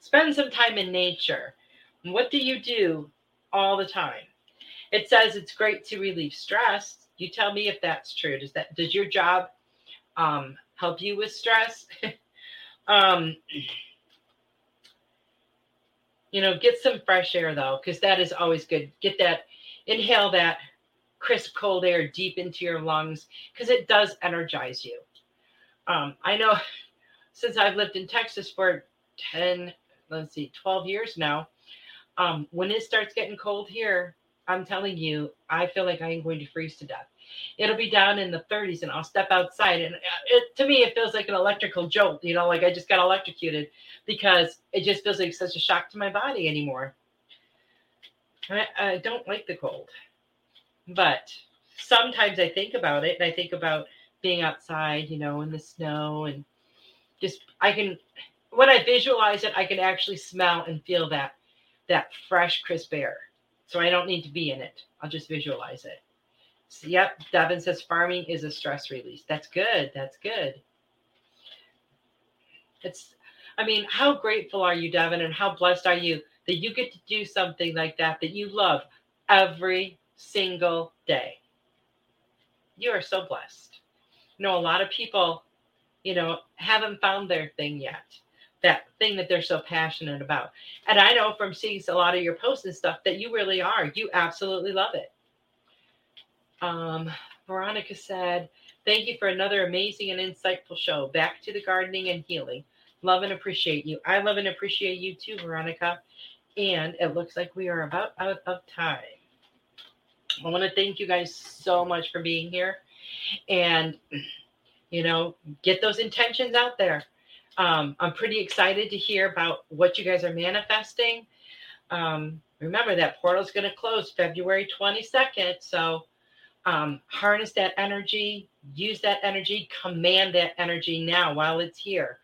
Spend some time in nature. what do you do all the time? It says it's great to relieve stress. You tell me if that's true. Does that does your job um, help you with stress? um, you know, get some fresh air though, because that is always good. Get that inhale that crisp cold air deep into your lungs because it does energize you. Um, I know since I've lived in Texas for 10, let's see, 12 years now, um, when it starts getting cold here, I'm telling you, I feel like I am going to freeze to death. It'll be down in the 30s, and I'll step outside, and uh, it, to me, it feels like an electrical jolt. You know, like I just got electrocuted because it just feels like such a shock to my body anymore. I, I don't like the cold, but sometimes I think about it, and I think about being outside, you know, in the snow, and just I can when I visualize it, I can actually smell and feel that that fresh, crisp air. So I don't need to be in it. I'll just visualize it. So, yep, Devin says farming is a stress release. That's good. That's good. It's, I mean, how grateful are you, Devin, and how blessed are you that you get to do something like that that you love every single day? You are so blessed. You know, a lot of people, you know, haven't found their thing yet that thing that they're so passionate about. And I know from seeing a lot of your posts and stuff that you really are. You absolutely love it. Um, Veronica said, Thank you for another amazing and insightful show. Back to the gardening and healing. Love and appreciate you. I love and appreciate you too, Veronica. And it looks like we are about out of time. I want to thank you guys so much for being here. And, you know, get those intentions out there um, I'm pretty excited to hear about what you guys are manifesting. Um, remember that portal is going to close February 22nd. So um, harness that energy, use that energy, command that energy now while it's here.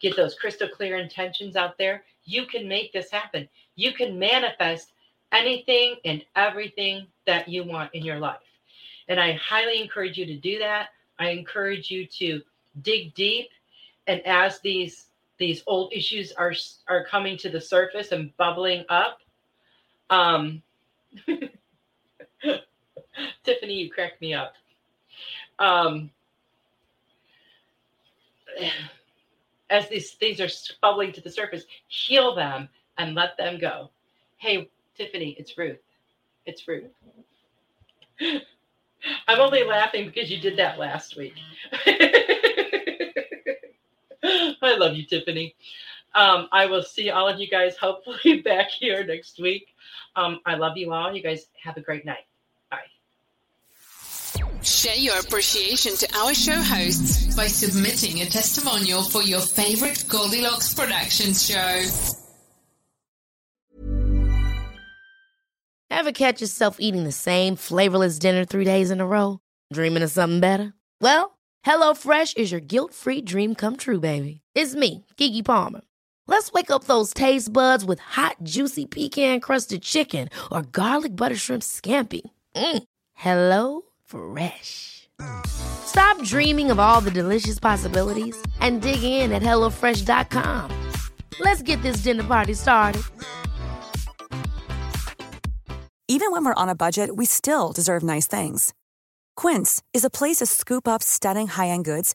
Get those crystal clear intentions out there. You can make this happen. You can manifest anything and everything that you want in your life. And I highly encourage you to do that. I encourage you to dig deep and as these these old issues are are coming to the surface and bubbling up um tiffany you cracked me up. Um as these things are bubbling to the surface heal them and let them go. Hey tiffany it's ruth. It's ruth. I'm only laughing because you did that last week I love you, Tiffany. Um, I will see all of you guys hopefully back here next week. Um, I love you all. You guys have a great night. Bye. Share your appreciation to our show hosts by submitting a testimonial for your favorite Goldilocks Productions show. Ever catch yourself eating the same flavorless dinner three days in a row? Dreaming of something better? Well, HelloFresh is your guilt-free dream come true, baby. It's me, Keke Palmer. Let's wake up those taste buds with hot, juicy pecan-crusted chicken or garlic butter shrimp scampi. Mm. Hello Fresh. Stop dreaming of all the delicious possibilities and dig in at HelloFresh.com. Let's get this dinner party started. Even when we're on a budget, we still deserve nice things. Quince is a place to scoop up stunning high-end goods